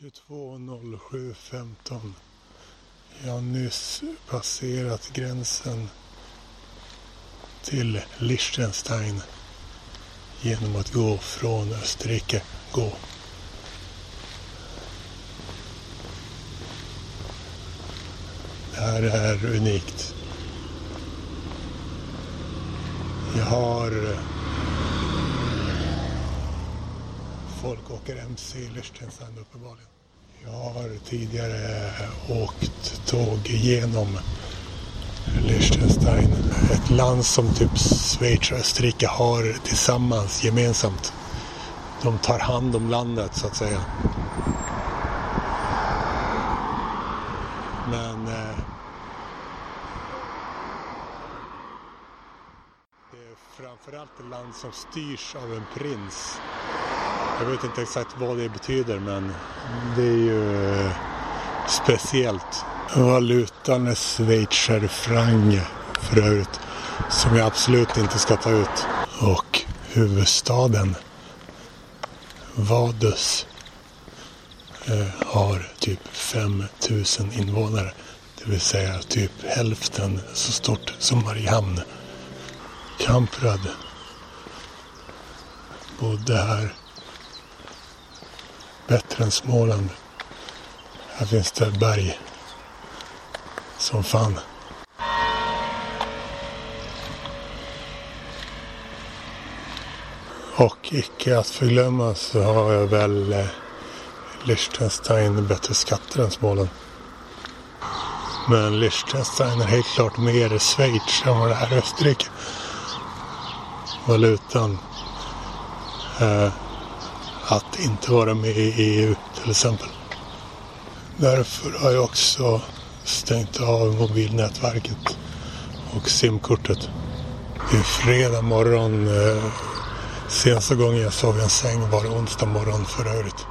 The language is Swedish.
22.07.15. Jag har nyss passerat gränsen till Liechtenstein genom att gå från Österrike. Gå. Det här är unikt. Jag har folk åker MC i Liechtenstein uppenbarligen. Jag har tidigare åkt tåg genom Liechtenstein. Ett land som typ Schweiz och Österrike har tillsammans gemensamt. De tar hand om landet så att säga. Men eh, det är framförallt ett land som styrs av en prins. Jag vet inte exakt vad det betyder men det är ju eh, speciellt. Valutan är schweizerfranc för övrigt. Som jag absolut inte ska ta ut. Och huvudstaden Vadus eh, har typ 5000 invånare. Det vill säga typ hälften så stort som Mariehamn. Kamprad bodde här bättre än Småland. Här finns det berg som fan. Och icke att förglömma så har jag väl eh, Liechtenstein bättre skatter än Småland. Men Liechtenstein är helt klart mer Schweiz än vad det är Österrike. Valutan. Eh, att inte vara med i EU till exempel. Därför har jag också stängt av mobilnätverket och simkortet. Det är fredag morgon. Eh, senaste gången jag sov i en säng var det onsdag morgon för övrigt.